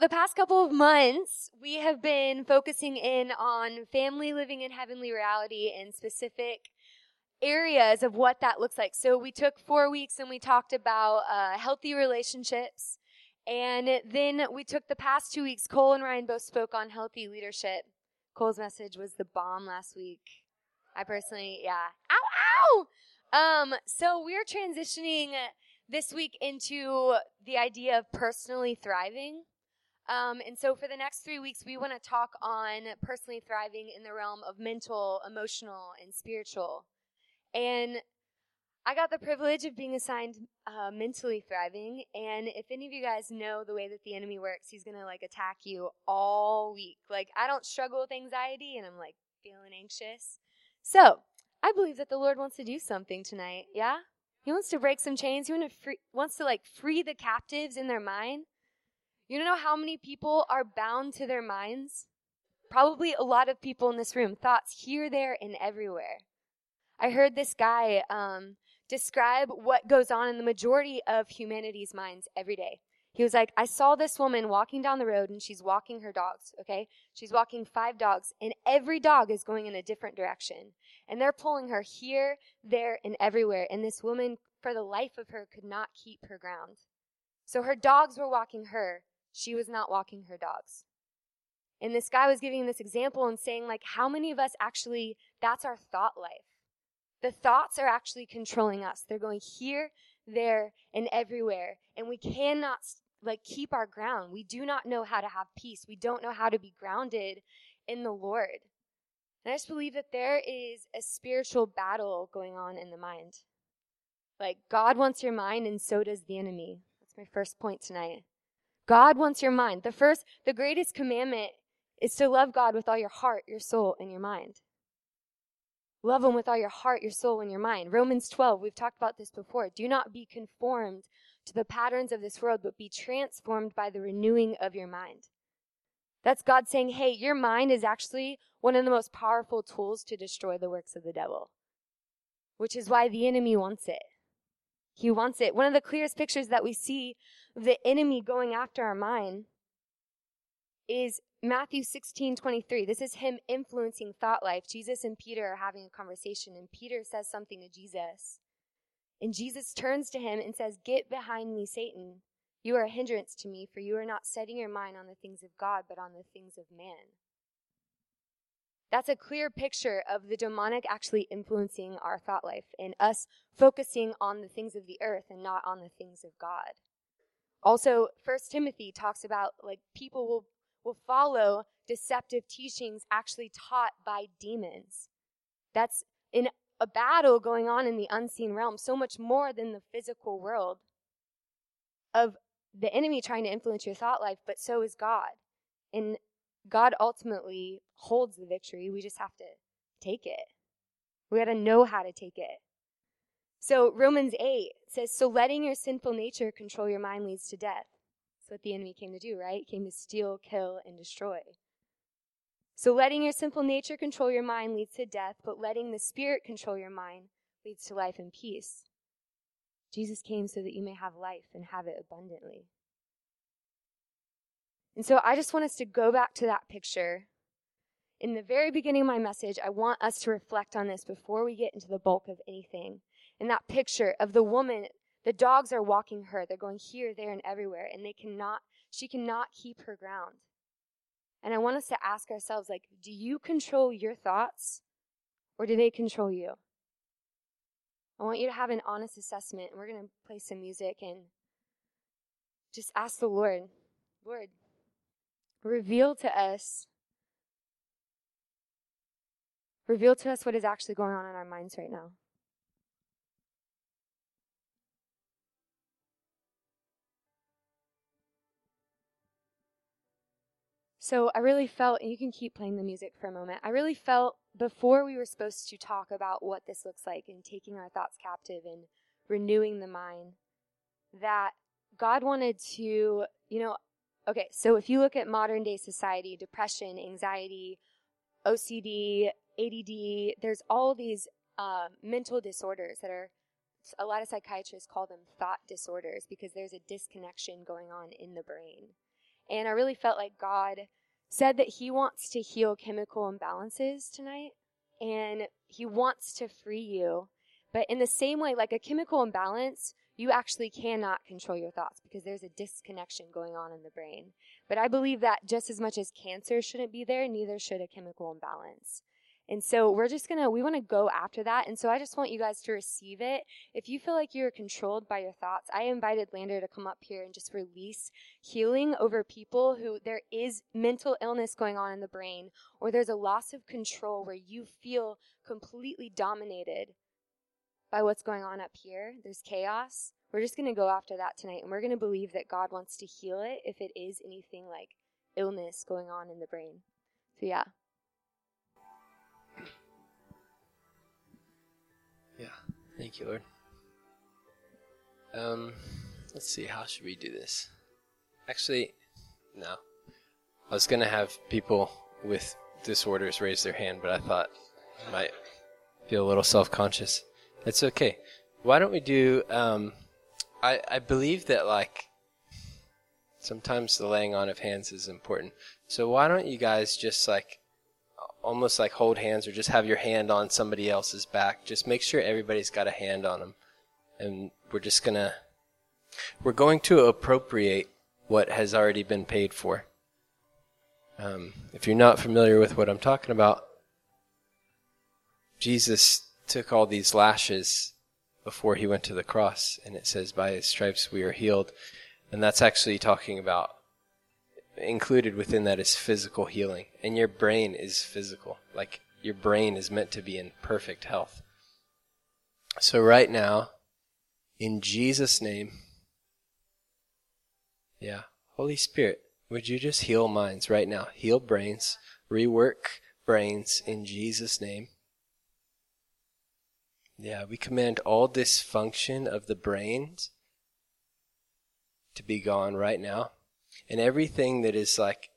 the past couple of months, we have been focusing in on family living in heavenly reality and specific areas of what that looks like. So we took four weeks and we talked about uh, healthy relationships. And then we took the past two weeks, Cole and Ryan both spoke on healthy leadership. Cole's message was the bomb last week. I personally, yeah. Ow, ow! Um, so we're transitioning this week into the idea of personally thriving. Um, and so for the next three weeks, we want to talk on personally thriving in the realm of mental, emotional, and spiritual. And I got the privilege of being assigned uh, mentally thriving. And if any of you guys know the way that the enemy works, he's going to like attack you all week. Like, I don't struggle with anxiety and I'm like feeling anxious. So, I believe that the Lord wants to do something tonight. Yeah? He wants to break some chains. He want to free, wants to like free the captives in their mind. You don't know how many people are bound to their minds? Probably a lot of people in this room. Thoughts here, there, and everywhere. I heard this guy um, describe what goes on in the majority of humanity's minds every day. He was like, I saw this woman walking down the road and she's walking her dogs, okay? She's walking five dogs and every dog is going in a different direction. And they're pulling her here, there, and everywhere. And this woman, for the life of her, could not keep her ground. So her dogs were walking her, she was not walking her dogs. And this guy was giving this example and saying, like, how many of us actually, that's our thought life? The thoughts are actually controlling us. They're going here, there, and everywhere. And we cannot, like, keep our ground. We do not know how to have peace. We don't know how to be grounded in the Lord. And I just believe that there is a spiritual battle going on in the mind. Like, God wants your mind, and so does the enemy. That's my first point tonight. God wants your mind. The first, the greatest commandment is to love God with all your heart, your soul, and your mind. Love Him with all your heart, your soul, and your mind. Romans 12, we've talked about this before. Do not be conformed to the patterns of this world, but be transformed by the renewing of your mind. That's God saying, hey, your mind is actually one of the most powerful tools to destroy the works of the devil, which is why the enemy wants it. He wants it. One of the clearest pictures that we see the enemy going after our mind is Matthew 16, 23. This is him influencing thought life. Jesus and Peter are having a conversation, and Peter says something to Jesus. And Jesus turns to him and says, Get behind me, Satan. You are a hindrance to me, for you are not setting your mind on the things of God, but on the things of man. That's a clear picture of the demonic actually influencing our thought life and us focusing on the things of the earth and not on the things of God. Also, First Timothy talks about like people will will follow deceptive teachings actually taught by demons. That's in a battle going on in the unseen realm, so much more than the physical world of the enemy trying to influence your thought life, but so is God. And God ultimately holds the victory. We just have to take it. We got to know how to take it. So Romans 8 says, So letting your sinful nature control your mind leads to death. That's what the enemy came to do, right? Came to steal, kill, and destroy. So letting your sinful nature control your mind leads to death, but letting the spirit control your mind leads to life and peace. Jesus came so that you may have life and have it abundantly. And so I just want us to go back to that picture. In the very beginning of my message, I want us to reflect on this before we get into the bulk of anything in that picture of the woman, the dogs are walking her. They're going here, there, and everywhere, and they cannot, she cannot keep her ground. And I want us to ask ourselves, like, do you control your thoughts or do they control you? I want you to have an honest assessment, and we're going to play some music and just ask the Lord, Lord, reveal to us, reveal to us what is actually going on in our minds right now. So I really felt, and you can keep playing the music for a moment. I really felt before we were supposed to talk about what this looks like and taking our thoughts captive and renewing the mind, that God wanted to, you know, okay, so if you look at modern day society, depression, anxiety, OCD, ADD, there's all these uh, mental disorders that are, a lot of psychiatrists call them thought disorders because there's a disconnection going on in the brain. And I really felt like God said that He wants to heal chemical imbalances tonight, and He wants to free you. But in the same way, like a chemical imbalance, you actually cannot control your thoughts because there's a disconnection going on in the brain. But I believe that just as much as cancer shouldn't be there, neither should a chemical imbalance. And so we're just gonna, we wanna go after that. And so I just want you guys to receive it. If you feel like you're controlled by your thoughts, I invited Lander to come up here and just release healing over people who there is mental illness going on in the brain, or there's a loss of control where you feel completely dominated by what's going on up here. There's chaos. We're just gonna go after that tonight, and we're gonna believe that God wants to heal it if it is anything like illness going on in the brain. So yeah. Yeah. Thank you, Lord. Um, let's see. How should we do this? Actually, no. I was gonna have people with disorders raise their hand, but I thought I might feel a little self-conscious. It's okay. Why don't we do? Um, I I believe that like sometimes the laying on of hands is important. So why don't you guys just like almost like hold hands or just have your hand on somebody else's back. Just make sure everybody's got a hand on them. And we're just to we're going to appropriate what has already been paid for. Um, if you're not familiar with what I'm talking about, Jesus took all these lashes before he went to the cross, and it says, By his stripes we are healed. And that's actually talking about included within that is physical healing. And your brain is physical. Like your brain is meant to be in perfect health. So right now, in Jesus' name, yeah, Holy Spirit, would you just heal minds right now? Heal brains, rework brains in Jesus' name. Yeah, we command all dysfunction of the brains to be gone right now and everything that is like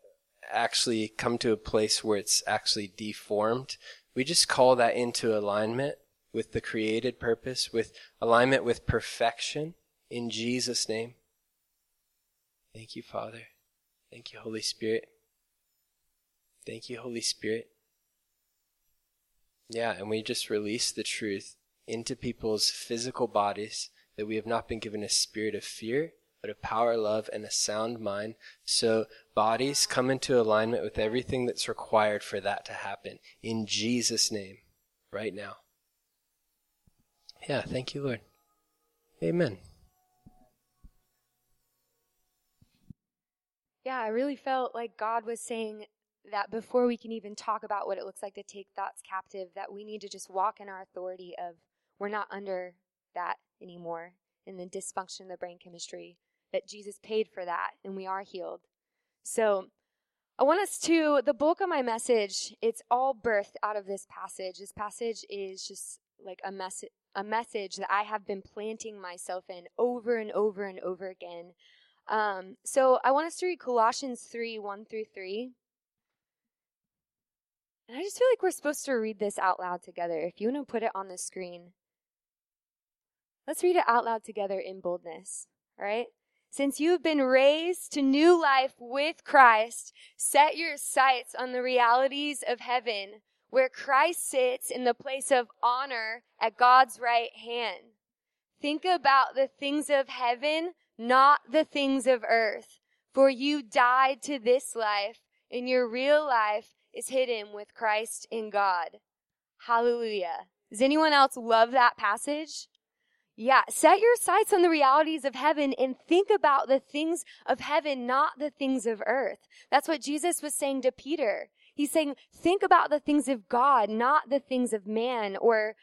actually come to a place where it's actually deformed, we just call that into alignment with the created purpose, with alignment with perfection in Jesus' name. Thank you, Father. Thank you, Holy Spirit. Thank you, Holy Spirit. Yeah, and we just release the truth into people's physical bodies that we have not been given a spirit of fear, but of power, love, and a sound mind. So bodies come into alignment with everything that's required for that to happen. In Jesus' name, right now. Yeah, thank you, Lord. Amen. Yeah, I really felt like God was saying that before we can even talk about what it looks like to take thoughts captive, that we need to just walk in our authority of we're not under that anymore in the dysfunction of the brain chemistry that Jesus paid for that and we are healed. So I want us to, the bulk of my message, it's all birthed out of this passage. This passage is just like a message, a message that I have been planting myself in over and over and over again. Um, so I want us to read Colossians 3 1 through 3. And I just feel like we're supposed to read this out loud together. If you want to put it on the screen, let's read it out loud together in boldness. All right? Since you have been raised to new life with Christ, set your sights on the realities of heaven, where Christ sits in the place of honor at God's right hand. Think about the things of heaven, not the things of earth. For you died to this life, and your real life is hidden with Christ in God. Hallelujah. Does anyone else love that passage? Yeah, set your sights on the realities of heaven and think about the things of heaven, not the things of earth. That's what Jesus was saying to Peter. He's saying, think about the things of God, not the things of man. Or,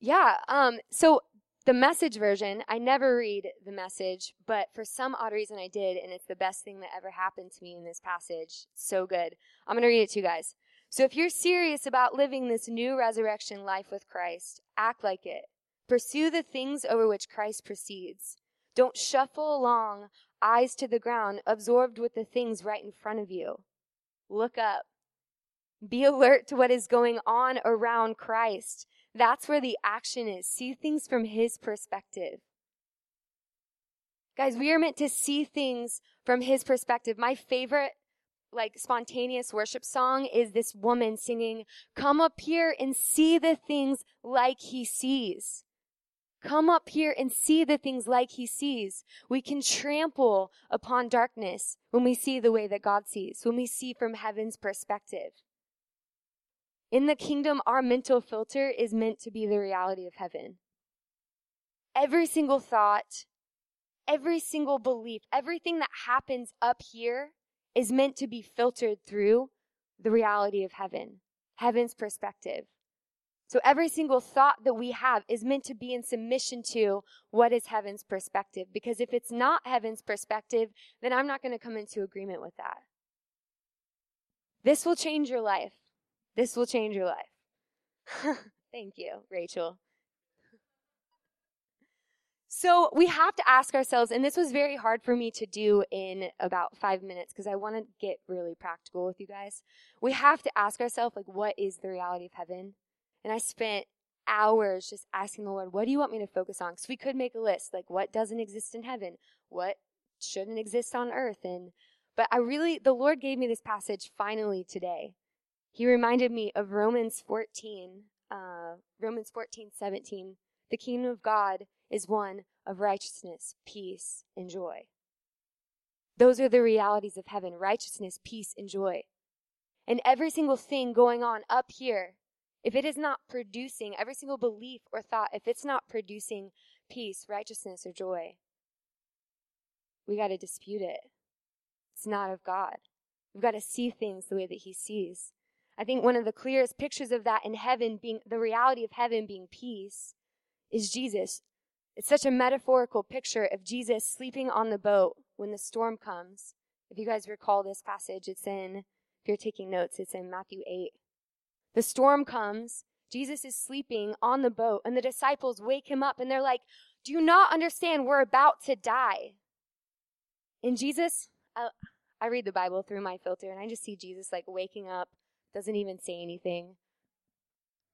yeah, um, so the message version, I never read the message, but for some odd reason I did, and it's the best thing that ever happened to me in this passage. So good. I'm going to read it to you guys. So if you're serious about living this new resurrection life with Christ, act like it. Pursue the things over which Christ proceeds. Don't shuffle along, eyes to the ground, absorbed with the things right in front of you. Look up. Be alert to what is going on around Christ. That's where the action is. See things from his perspective. Guys, we are meant to see things from his perspective. My favorite like spontaneous worship song is this woman singing, Come up here and see the things like he sees. Come up here and see the things like he sees. We can trample upon darkness when we see the way that God sees, when we see from heaven's perspective. In the kingdom, our mental filter is meant to be the reality of heaven. Every single thought, every single belief, everything that happens up here is meant to be filtered through the reality of heaven, heaven's perspective. So every single thought that we have is meant to be in submission to what is heaven's perspective. Because if it's not heaven's perspective, then I'm not going to come into agreement with that. This will change your life. This will change your life. Thank you, Rachel. So we have to ask ourselves, and this was very hard for me to do in about five minutes because I want to get really practical with you guys. We have to ask ourselves, like, what is the reality of heaven? And I spent hours just asking the Lord, what do you want me to focus on? Because we could make a list, like, what doesn't exist in heaven? What shouldn't exist on earth? And, but I really, the Lord gave me this passage finally today. He reminded me of Romans 14, uh, Romans 14, 17. The kingdom of God is one of righteousness, peace, and joy. Those are the realities of heaven righteousness, peace, and joy. And every single thing going on up here, if it is not producing, every single belief or thought, if it's not producing peace, righteousness, or joy, we got to dispute it. It's not of God. We've got to see things the way that He sees. I think one of the clearest pictures of that in heaven being the reality of heaven being peace is Jesus it's such a metaphorical picture of Jesus sleeping on the boat when the storm comes. If you guys recall this passage, it's in, if you're taking notes, it's in Matthew 8. The storm comes, Jesus is sleeping on the boat, and the disciples wake him up and they're like, Do you not understand? We're about to die. And Jesus, I, I read the Bible through my filter, and I just see Jesus like waking up, doesn't even say anything,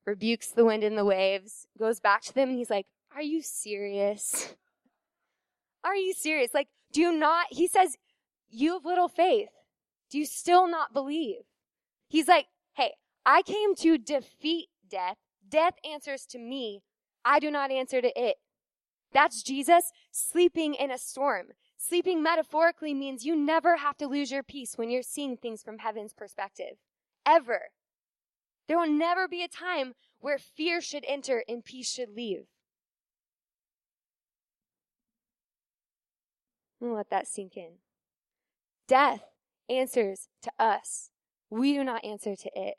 rebukes the wind and the waves, goes back to them, and he's like, are you serious? Are you serious? Like, do you not, he says, you have little faith. Do you still not believe? He's like, hey, I came to defeat death. Death answers to me. I do not answer to it. That's Jesus sleeping in a storm. Sleeping metaphorically means you never have to lose your peace when you're seeing things from heaven's perspective. Ever. There will never be a time where fear should enter and peace should leave. let that sink in. Death answers to us. We do not answer to it.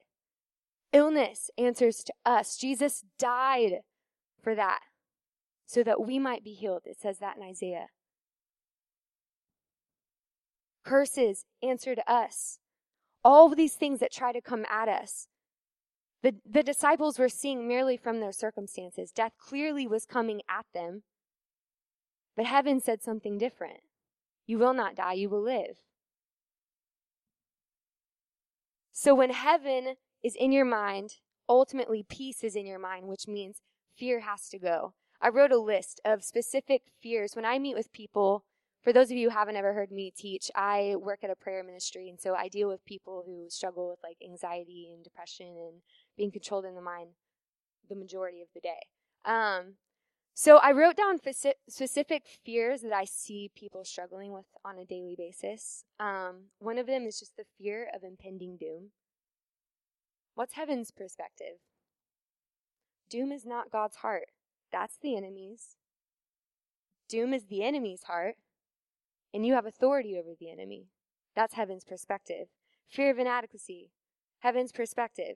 Illness answers to us. Jesus died for that so that we might be healed. It says that in Isaiah. Curses answer to us. All of these things that try to come at us. The, the disciples were seeing merely from their circumstances. Death clearly was coming at them. But heaven said something different. You will not die, you will live. So when heaven is in your mind, ultimately peace is in your mind, which means fear has to go. I wrote a list of specific fears. When I meet with people, for those of you who haven't ever heard me teach, I work at a prayer ministry, and so I deal with people who struggle with like anxiety and depression and being controlled in the mind the majority of the day. Um, so I wrote down specific fears that I see people struggling with on a daily basis. Um, one of them is just the fear of impending doom. What's heaven's perspective? Doom is not God's heart. That's the enemy's. Doom is the enemy's heart, and you have authority over the enemy. That's heaven's perspective. Fear of inadequacy. Heaven's perspective.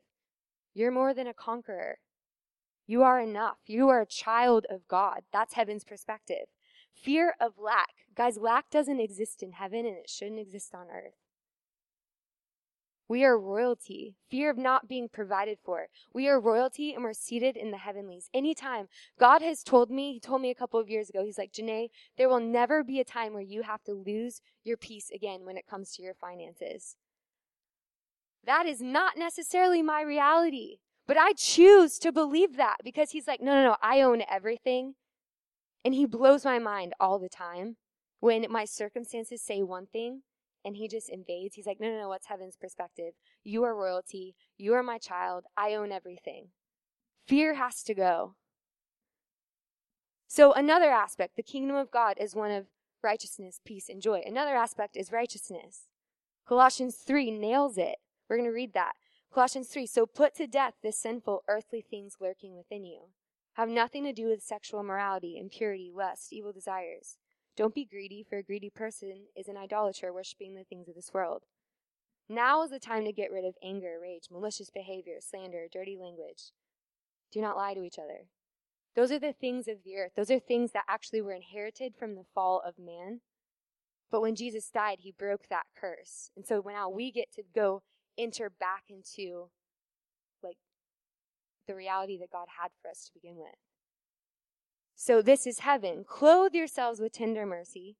You're more than a conqueror. You are enough. You are a child of God. That's heaven's perspective. Fear of lack. Guys, lack doesn't exist in heaven and it shouldn't exist on earth. We are royalty. Fear of not being provided for. We are royalty and we're seated in the heavenlies. Anytime God has told me, He told me a couple of years ago, He's like, Janae, there will never be a time where you have to lose your peace again when it comes to your finances. That is not necessarily my reality. But I choose to believe that because he's like, no, no, no, I own everything. And he blows my mind all the time. When my circumstances say one thing and he just invades, he's like, no, no, no, what's heaven's perspective? You are royalty. You are my child. I own everything. Fear has to go. So, another aspect, the kingdom of God is one of righteousness, peace, and joy. Another aspect is righteousness. Colossians 3 nails it. We're going to read that. Colossians 3 So put to death the sinful earthly things lurking within you. Have nothing to do with sexual morality, impurity, lust, evil desires. Don't be greedy, for a greedy person is an idolater, worshiping the things of this world. Now is the time to get rid of anger, rage, malicious behavior, slander, dirty language. Do not lie to each other. Those are the things of the earth. Those are things that actually were inherited from the fall of man. But when Jesus died, he broke that curse. And so now we get to go enter back into like the reality that God had for us to begin with. So this is heaven. Clothe yourselves with tender mercy.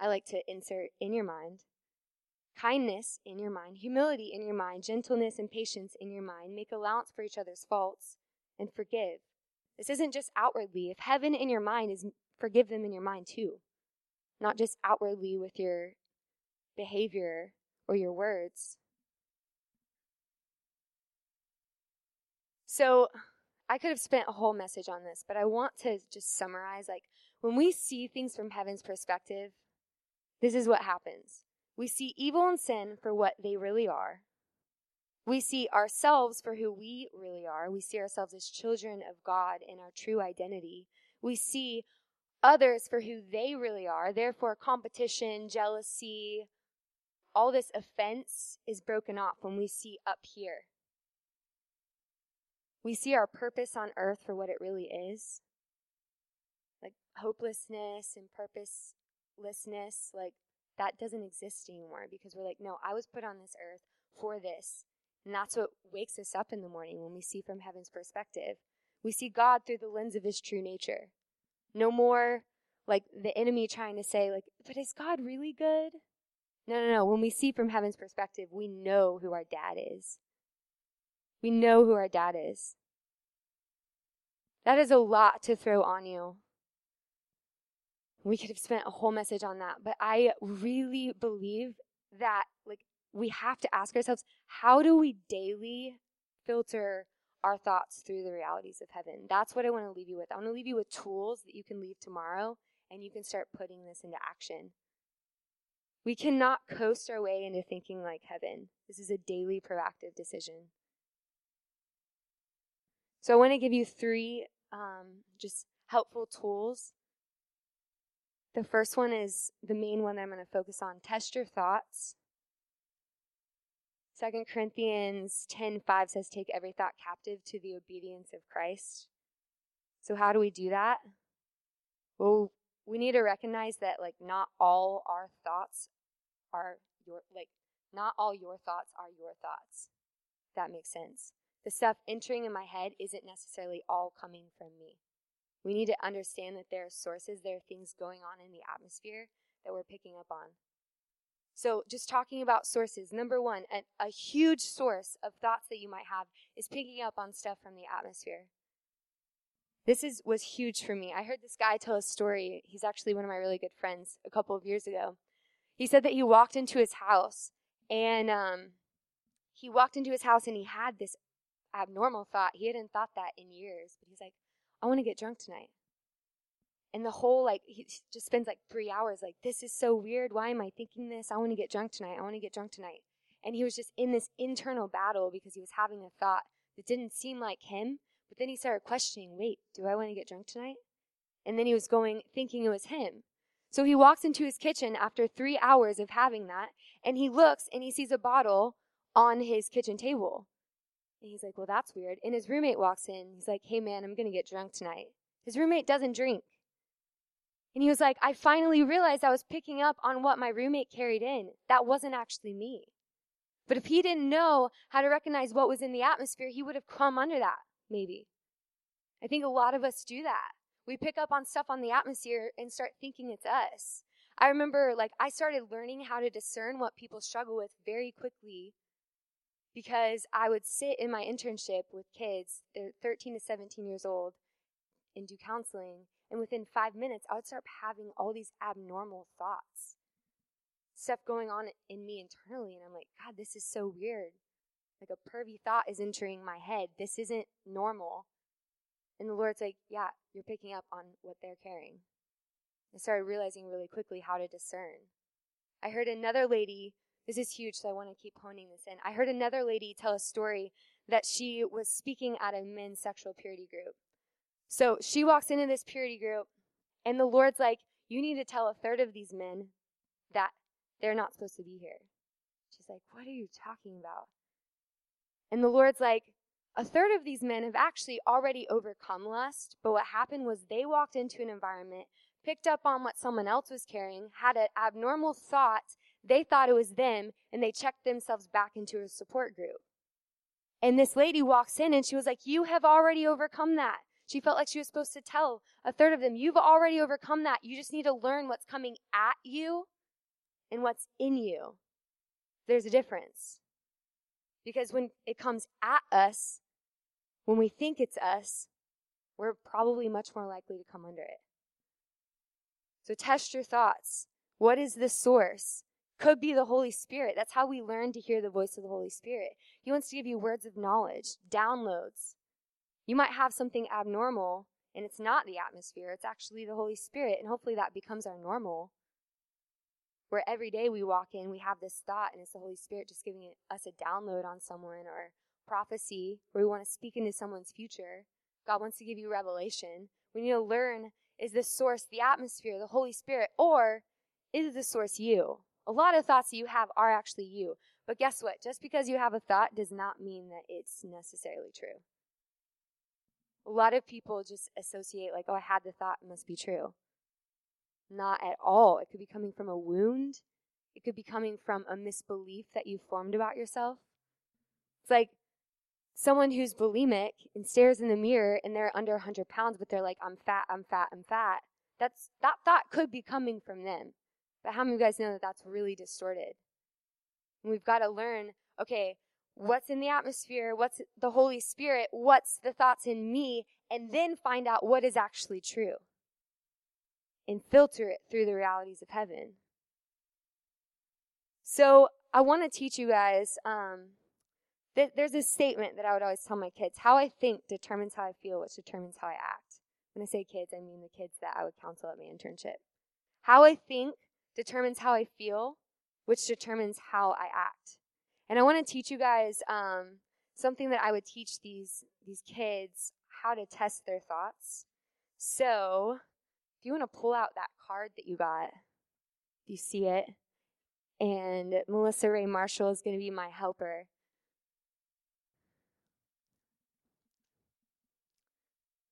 I like to insert in your mind. Kindness in your mind, humility in your mind, gentleness and patience in your mind. Make allowance for each other's faults and forgive. This isn't just outwardly. If heaven in your mind is forgive them in your mind too, not just outwardly with your behavior or your words. So I could have spent a whole message on this, but I want to just summarize like when we see things from heaven's perspective, this is what happens. We see evil and sin for what they really are. We see ourselves for who we really are. We see ourselves as children of God in our true identity. We see others for who they really are. Therefore, competition, jealousy, all this offense is broken off when we see up here. We see our purpose on earth for what it really is like hopelessness and purposelessness, like that doesn't exist anymore because we're like, no, I was put on this earth for this. And that's what wakes us up in the morning when we see from heaven's perspective. We see God through the lens of his true nature. No more like the enemy trying to say, like, but is God really good? No, no, no. When we see from heaven's perspective, we know who our dad is. We know who our dad is. That is a lot to throw on you. We could have spent a whole message on that, but I really believe that like we have to ask ourselves, how do we daily filter our thoughts through the realities of heaven? That's what I want to leave you with. I want to leave you with tools that you can leave tomorrow and you can start putting this into action. We cannot coast our way into thinking like heaven. This is a daily proactive decision. So I want to give you three um, just helpful tools. The first one is the main one that I'm going to focus on. Test your thoughts. 2 Corinthians 10:5 says take every thought captive to the obedience of Christ. So how do we do that? Well, we need to recognize that like not all our thoughts are your like not all your thoughts are your thoughts. that makes sense the stuff entering in my head isn't necessarily all coming from me. We need to understand that there are sources, there are things going on in the atmosphere that we're picking up on. So, just talking about sources, number one, a, huge source of thoughts that you might have is picking up on stuff from the atmosphere. This is was huge for me. I heard this guy tell a story. He's actually one of my really good friends. A couple of years ago, he said that he walked into his house and um, he walked into his house and he had this abnormal thought. He hadn't thought that in years, but he's like, I want to get drunk tonight. And the whole, like, he just spends like three hours, like, this is so weird. Why am I thinking this? I want to get drunk tonight. I want to get drunk tonight. And he was just in this internal battle because he was having a thought that didn't seem like him. But then he started questioning, wait, do I want to get drunk tonight? And then he was going, thinking it was him. So he walks into his kitchen after three hours of having that, and he looks and he sees a bottle on his kitchen table. And he's like, well, that's weird. And his roommate walks in. He's like, hey, man, I'm going to get drunk tonight. His roommate doesn't drink. And he was like, I finally realized I was picking up on what my roommate carried in. That wasn't actually me. But if he didn't know how to recognize what was in the atmosphere, he would have come under that, maybe. I think a lot of us do that. We pick up on stuff on the atmosphere and start thinking it's us. I remember, like, I started learning how to discern what people struggle with very quickly because I would sit in my internship with kids, they're 13 to 17 years old, and do counseling. And within five minutes, I would start having all these abnormal thoughts, stuff going on in me internally. And I'm like, God, this is so weird. Like a pervy thought is entering my head. This isn't normal. And the Lord's like, Yeah, you're picking up on what they're carrying. I started realizing really quickly how to discern. I heard another lady, this is huge, so I want to keep honing this in. I heard another lady tell a story that she was speaking at a men's sexual purity group. So she walks into this purity group, and the Lord's like, You need to tell a third of these men that they're not supposed to be here. She's like, What are you talking about? And the Lord's like, A third of these men have actually already overcome lust, but what happened was they walked into an environment, picked up on what someone else was carrying, had an abnormal thought, they thought it was them, and they checked themselves back into a support group. And this lady walks in and she was like, You have already overcome that. She felt like she was supposed to tell a third of them, You've already overcome that. You just need to learn what's coming at you and what's in you. There's a difference. Because when it comes at us, when we think it's us, we're probably much more likely to come under it. So test your thoughts. What is the source? Could be the Holy Spirit. That's how we learn to hear the voice of the Holy Spirit. He wants to give you words of knowledge, downloads. You might have something abnormal and it's not the atmosphere, it's actually the Holy Spirit, and hopefully that becomes our normal. Where every day we walk in, we have this thought, and it's the Holy Spirit just giving us a download on someone or prophecy where we want to speak into someone's future. God wants to give you revelation. We need to learn is the source the atmosphere, the Holy Spirit, or is the source you? A lot of thoughts you have are actually you. But guess what? Just because you have a thought does not mean that it's necessarily true. A lot of people just associate, like, oh, I had the thought, it must be true. Not at all. It could be coming from a wound, it could be coming from a misbelief that you formed about yourself. It's like someone who's bulimic and stares in the mirror and they're under 100 pounds, but they're like, I'm fat, I'm fat, I'm fat. That's, that thought could be coming from them. But how many of you guys know that that's really distorted? We've got to learn, okay, what's in the atmosphere, what's the Holy Spirit, what's the thoughts in me, and then find out what is actually true. And filter it through the realities of heaven. So I want to teach you guys. Um, th- there's a statement that I would always tell my kids: "How I think determines how I feel, which determines how I act." When I say kids, I mean the kids that I would counsel at my internship. How I think determines how I feel, which determines how I act. And I want to teach you guys um, something that I would teach these these kids how to test their thoughts. So, if you want to pull out that card that you got, if you see it, and Melissa Ray Marshall is going to be my helper.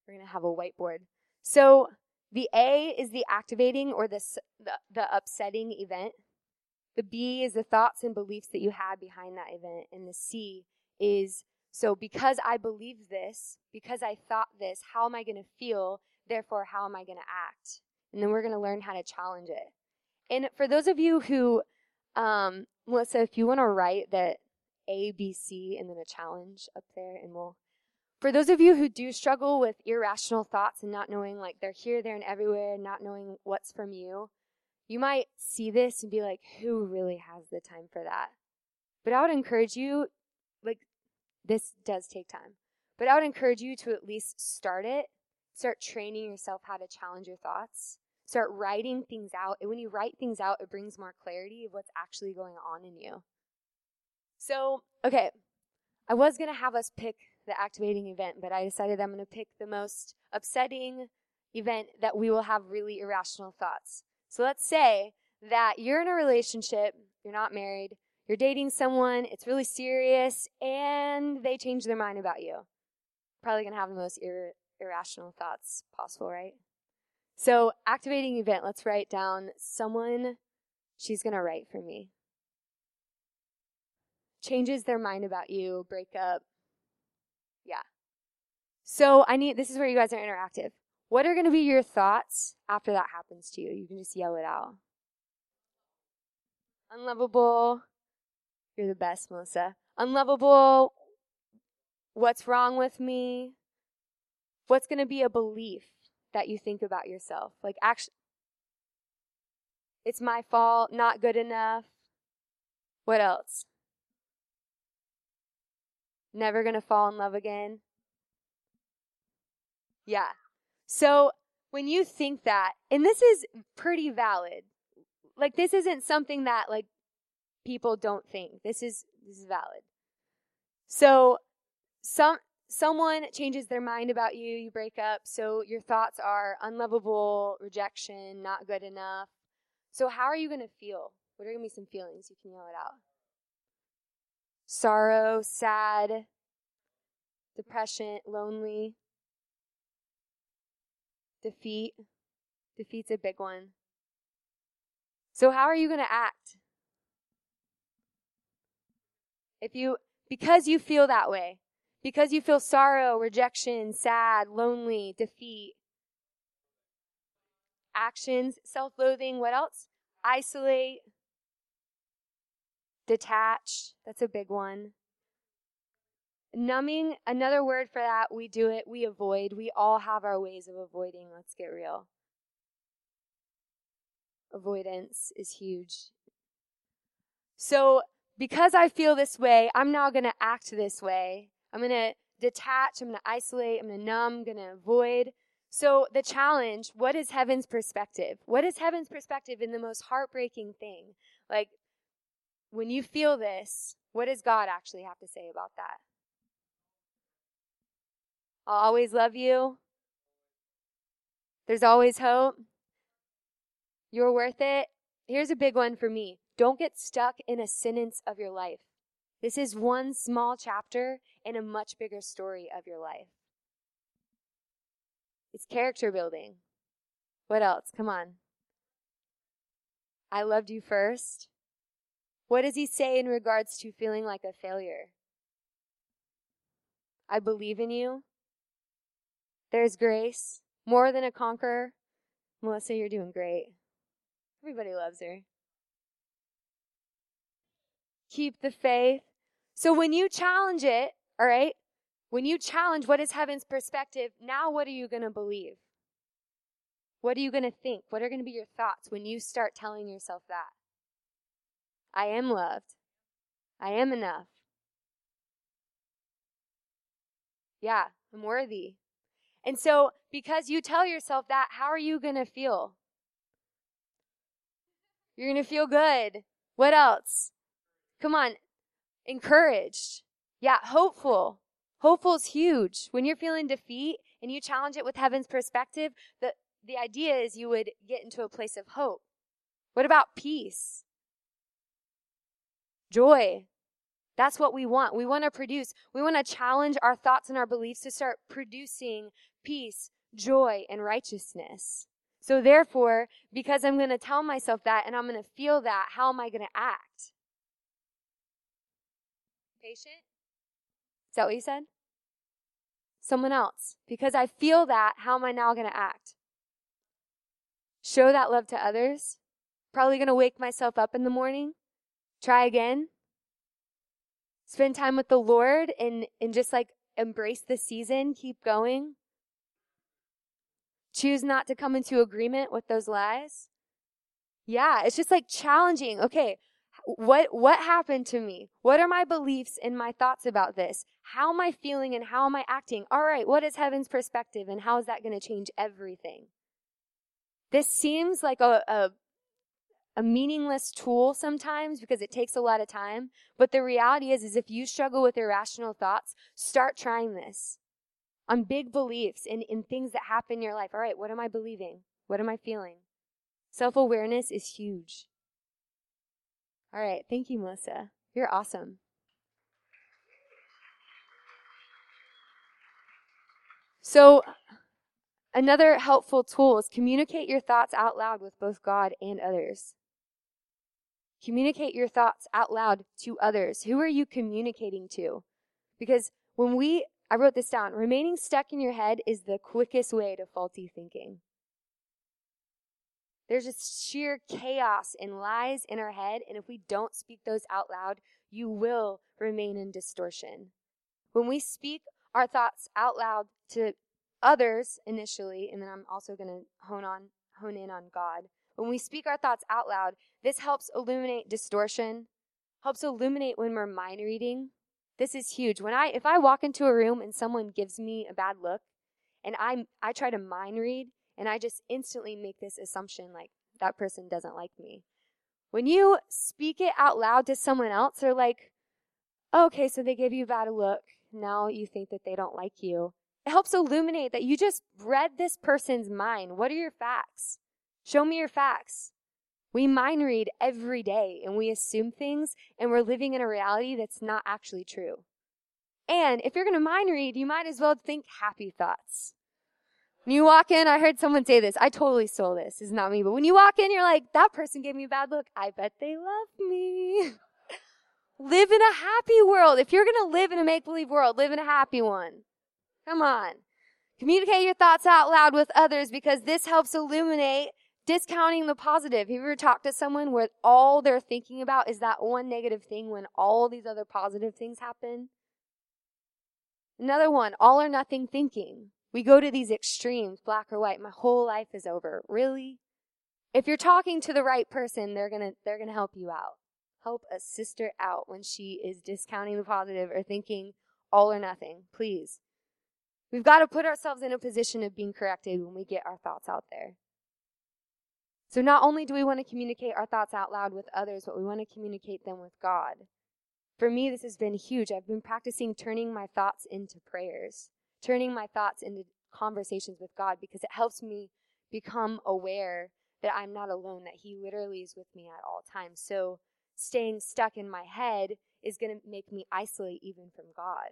We're going to have a whiteboard. So, the A is the activating or the, the, the upsetting event. The B is the thoughts and beliefs that you had behind that event. And the C is so because I believe this, because I thought this, how am I going to feel? Therefore, how am I going to act? And then we're going to learn how to challenge it. And for those of you who, um, Melissa, if you want to write that A, B, C, and then a challenge up there, and we'll for those of you who do struggle with irrational thoughts and not knowing, like, they're here, there, and everywhere, and not knowing what's from you, you might see this and be like, who really has the time for that? But I would encourage you, like, this does take time, but I would encourage you to at least start it. Start training yourself how to challenge your thoughts. Start writing things out. And when you write things out, it brings more clarity of what's actually going on in you. So, okay, I was going to have us pick the activating event, but I decided I'm going to pick the most upsetting event that we will have really irrational thoughts. So let's say that you're in a relationship, you're not married, you're dating someone, it's really serious, and they change their mind about you. Probably going to have the most ir- irrational thoughts possible, right? So, activating event, let's write down someone she's going to write for me. Changes their mind about you, break up, yeah. So I need, this is where you guys are interactive. What are going to be your thoughts after that happens to you? You can just yell it out. Unlovable. You're the best, Melissa. Unlovable. What's wrong with me? What's going to be a belief that you think about yourself? Like, actually, it's my fault, not good enough. What else? Never gonna fall in love again. Yeah. So when you think that, and this is pretty valid, like this isn't something that like people don't think. This is this is valid. So some someone changes their mind about you, you break up, so your thoughts are unlovable, rejection, not good enough. So how are you going to feel? What are going to be some feelings? You can yell it out. Sorrow, sad, depression, lonely, defeat. Defeat's a big one. So how are you going to act? If you because you feel that way, because you feel sorrow, rejection, sad, lonely, defeat, actions, self loathing, what else? Isolate, detach. That's a big one. Numbing, another word for that, we do it, we avoid. We all have our ways of avoiding. Let's get real. Avoidance is huge. So, because I feel this way, I'm now going to act this way. I'm going to detach, I'm going to isolate, I'm going to numb, I'm going to avoid. So, the challenge what is heaven's perspective? What is heaven's perspective in the most heartbreaking thing? Like, when you feel this, what does God actually have to say about that? I'll always love you. There's always hope. You're worth it. Here's a big one for me don't get stuck in a sentence of your life. This is one small chapter in a much bigger story of your life. It's character building. What else? Come on. I loved you first. What does he say in regards to feeling like a failure? I believe in you. There's grace. More than a conqueror. Melissa, you're doing great. Everybody loves her keep the faith. So when you challenge it, all right, when you challenge what is heaven's perspective, now what are you going to believe? What are you going to think? What are going to be your thoughts when you start telling yourself that? I am loved. I am enough. Yeah, I'm worthy. And so, because you tell yourself that, how are you going to feel? You're going to feel good. What else? Come on, encouraged. Yeah, hopeful. Hopeful is huge. When you're feeling defeat and you challenge it with heaven's perspective, the, the idea is you would get into a place of hope. What about peace? Joy. That's what we want. We want to produce. We want to challenge our thoughts and our beliefs to start producing peace, joy, and righteousness. So, therefore, because I'm going to tell myself that and I'm going to feel that, how am I going to act? Patient? Is that what you said? Someone else. Because I feel that, how am I now going to act? Show that love to others. Probably going to wake myself up in the morning. Try again. Spend time with the Lord and, and just like embrace the season. Keep going. Choose not to come into agreement with those lies. Yeah, it's just like challenging. Okay, what what happened to me what are my beliefs and my thoughts about this how am i feeling and how am i acting all right what is heaven's perspective and how is that going to change everything this seems like a, a a meaningless tool sometimes because it takes a lot of time but the reality is is if you struggle with irrational thoughts start trying this on big beliefs in, in things that happen in your life all right what am i believing what am i feeling self-awareness is huge all right. Thank you, Melissa. You're awesome. So, another helpful tool is communicate your thoughts out loud with both God and others. Communicate your thoughts out loud to others. Who are you communicating to? Because when we, I wrote this down, remaining stuck in your head is the quickest way to faulty thinking. There's just sheer chaos and lies in our head, and if we don't speak those out loud, you will remain in distortion. When we speak our thoughts out loud to others initially, and then I'm also going to hone on hone in on God. When we speak our thoughts out loud, this helps illuminate distortion, helps illuminate when we're mind reading. This is huge. When I if I walk into a room and someone gives me a bad look and I I try to mind read and I just instantly make this assumption like that person doesn't like me. When you speak it out loud to someone else, they're like, okay, so they gave you a bad look. Now you think that they don't like you. It helps illuminate that you just read this person's mind. What are your facts? Show me your facts. We mind read every day and we assume things and we're living in a reality that's not actually true. And if you're going to mind read, you might as well think happy thoughts. When you walk in, I heard someone say this. I totally stole this. Is not me. But when you walk in, you're like, that person gave me a bad look. I bet they love me. live in a happy world. If you're going to live in a make believe world, live in a happy one. Come on. Communicate your thoughts out loud with others because this helps illuminate discounting the positive. Have you ever talked to someone where all they're thinking about is that one negative thing when all these other positive things happen? Another one, all or nothing thinking. We go to these extremes, black or white. My whole life is over. Really? If you're talking to the right person, they're to they're to help you out. Help a sister out when she is discounting the positive or thinking all or nothing. Please. We've got to put ourselves in a position of being corrected when we get our thoughts out there. So not only do we want to communicate our thoughts out loud with others, but we want to communicate them with God. For me, this has been huge. I've been practicing turning my thoughts into prayers, turning my thoughts into conversations with God because it helps me become aware that I'm not alone, that He literally is with me at all times. So staying stuck in my head is going to make me isolate even from God.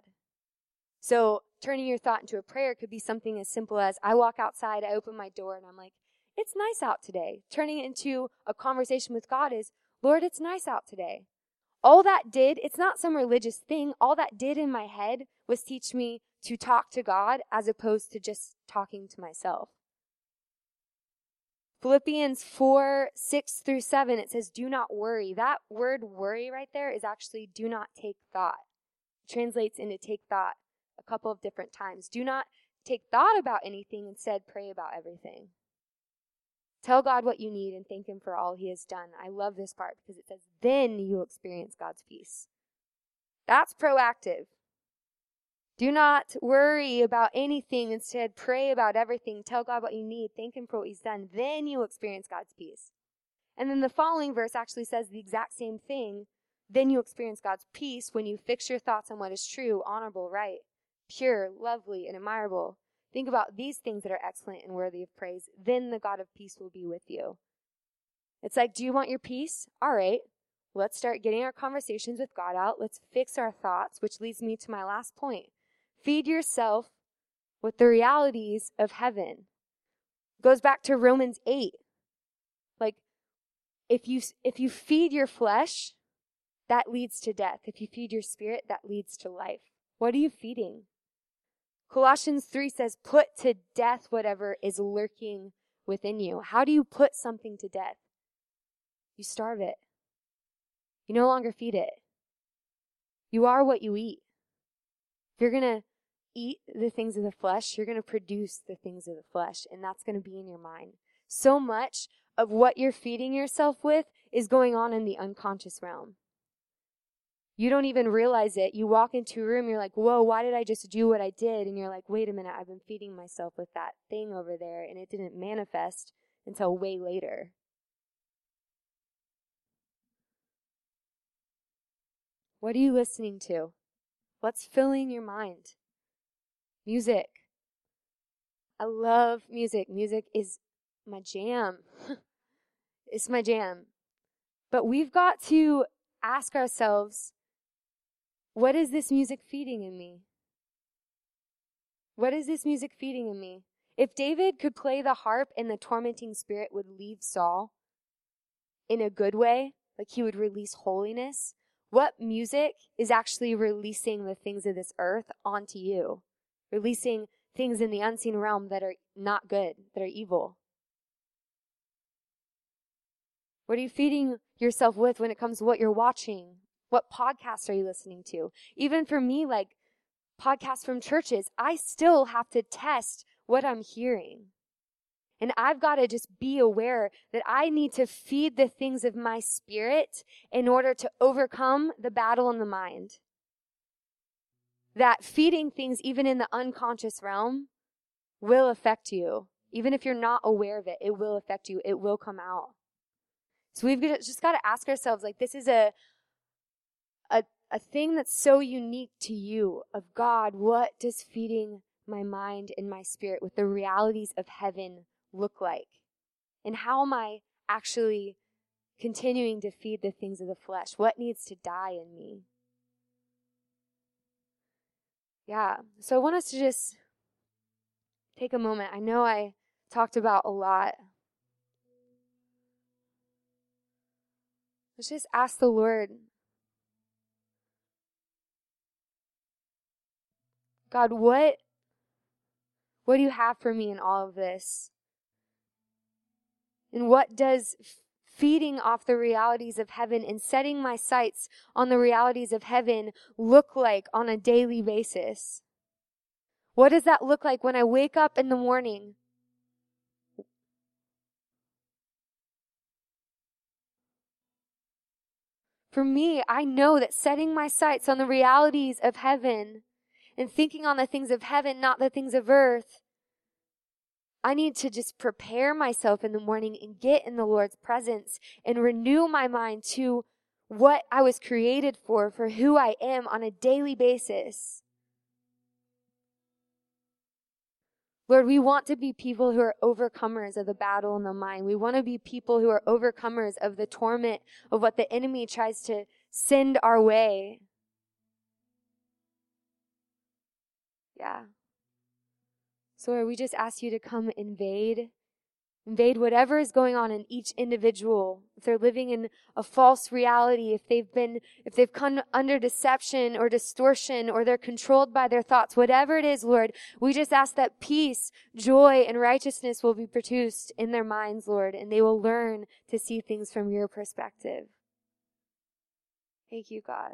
So turning your thought into a prayer could be something as simple as I walk outside, I open my door, and I'm like, it's nice out today. Turning it into a conversation with God is, Lord, it's nice out today. All that did, it's not some religious thing. All that did in my head was teach me to talk to God as opposed to just talking to myself. Philippians 4, 6 through 7, it says, do not worry. That word worry right there is actually do not take thought. It translates into take thought a couple of different times. Do not take thought about anything, instead, pray about everything. Tell God what you need and thank Him for all He has done. I love this part because it says, then you'll experience God's peace. That's proactive. Do not worry about anything. Instead, pray about everything. Tell God what you need. Thank Him for what He's done. Then you experience God's peace. And then the following verse actually says the exact same thing. Then you experience God's peace when you fix your thoughts on what is true, honorable, right, pure, lovely, and admirable. Think about these things that are excellent and worthy of praise. Then the God of peace will be with you. It's like, do you want your peace? All right. Let's start getting our conversations with God out. Let's fix our thoughts, which leads me to my last point. Feed yourself with the realities of heaven. Goes back to Romans 8. Like if you if you feed your flesh, that leads to death. If you feed your spirit, that leads to life. What are you feeding? Colossians 3 says, put to death whatever is lurking within you. How do you put something to death? You starve it. You no longer feed it. You are what you eat. If you're going to eat the things of the flesh, you're going to produce the things of the flesh, and that's going to be in your mind. So much of what you're feeding yourself with is going on in the unconscious realm. You don't even realize it. You walk into a room, you're like, whoa, why did I just do what I did? And you're like, wait a minute, I've been feeding myself with that thing over there, and it didn't manifest until way later. What are you listening to? What's filling your mind? Music. I love music. Music is my jam. it's my jam. But we've got to ask ourselves what is this music feeding in me? What is this music feeding in me? If David could play the harp and the tormenting spirit would leave Saul in a good way, like he would release holiness, what music is actually releasing the things of this earth onto you? Releasing things in the unseen realm that are not good, that are evil. What are you feeding yourself with when it comes to what you're watching, what podcasts are you listening to? Even for me, like podcasts from churches, I still have to test what I'm hearing. And I've got to just be aware that I need to feed the things of my spirit in order to overcome the battle in the mind. That feeding things, even in the unconscious realm, will affect you. Even if you're not aware of it, it will affect you. It will come out. So we've just got to ask ourselves, like, this is a, a thing that's so unique to you of God. What does feeding my mind and my spirit with the realities of heaven look like? And how am I actually continuing to feed the things of the flesh? What needs to die in me? Yeah. So I want us to just take a moment. I know I talked about a lot. Let's just ask the Lord God, what what do you have for me in all of this? And what does feeding off the realities of heaven and setting my sights on the realities of heaven look like on a daily basis? What does that look like when I wake up in the morning? For me, I know that setting my sights on the realities of heaven and thinking on the things of heaven, not the things of earth, I need to just prepare myself in the morning and get in the Lord's presence and renew my mind to what I was created for, for who I am on a daily basis. Lord, we want to be people who are overcomers of the battle in the mind. We want to be people who are overcomers of the torment of what the enemy tries to send our way. Yeah. So Lord, we just ask you to come invade, invade whatever is going on in each individual. If they're living in a false reality, if they've been, if they've come under deception or distortion, or they're controlled by their thoughts, whatever it is, Lord, we just ask that peace, joy, and righteousness will be produced in their minds, Lord, and they will learn to see things from your perspective. Thank you, God.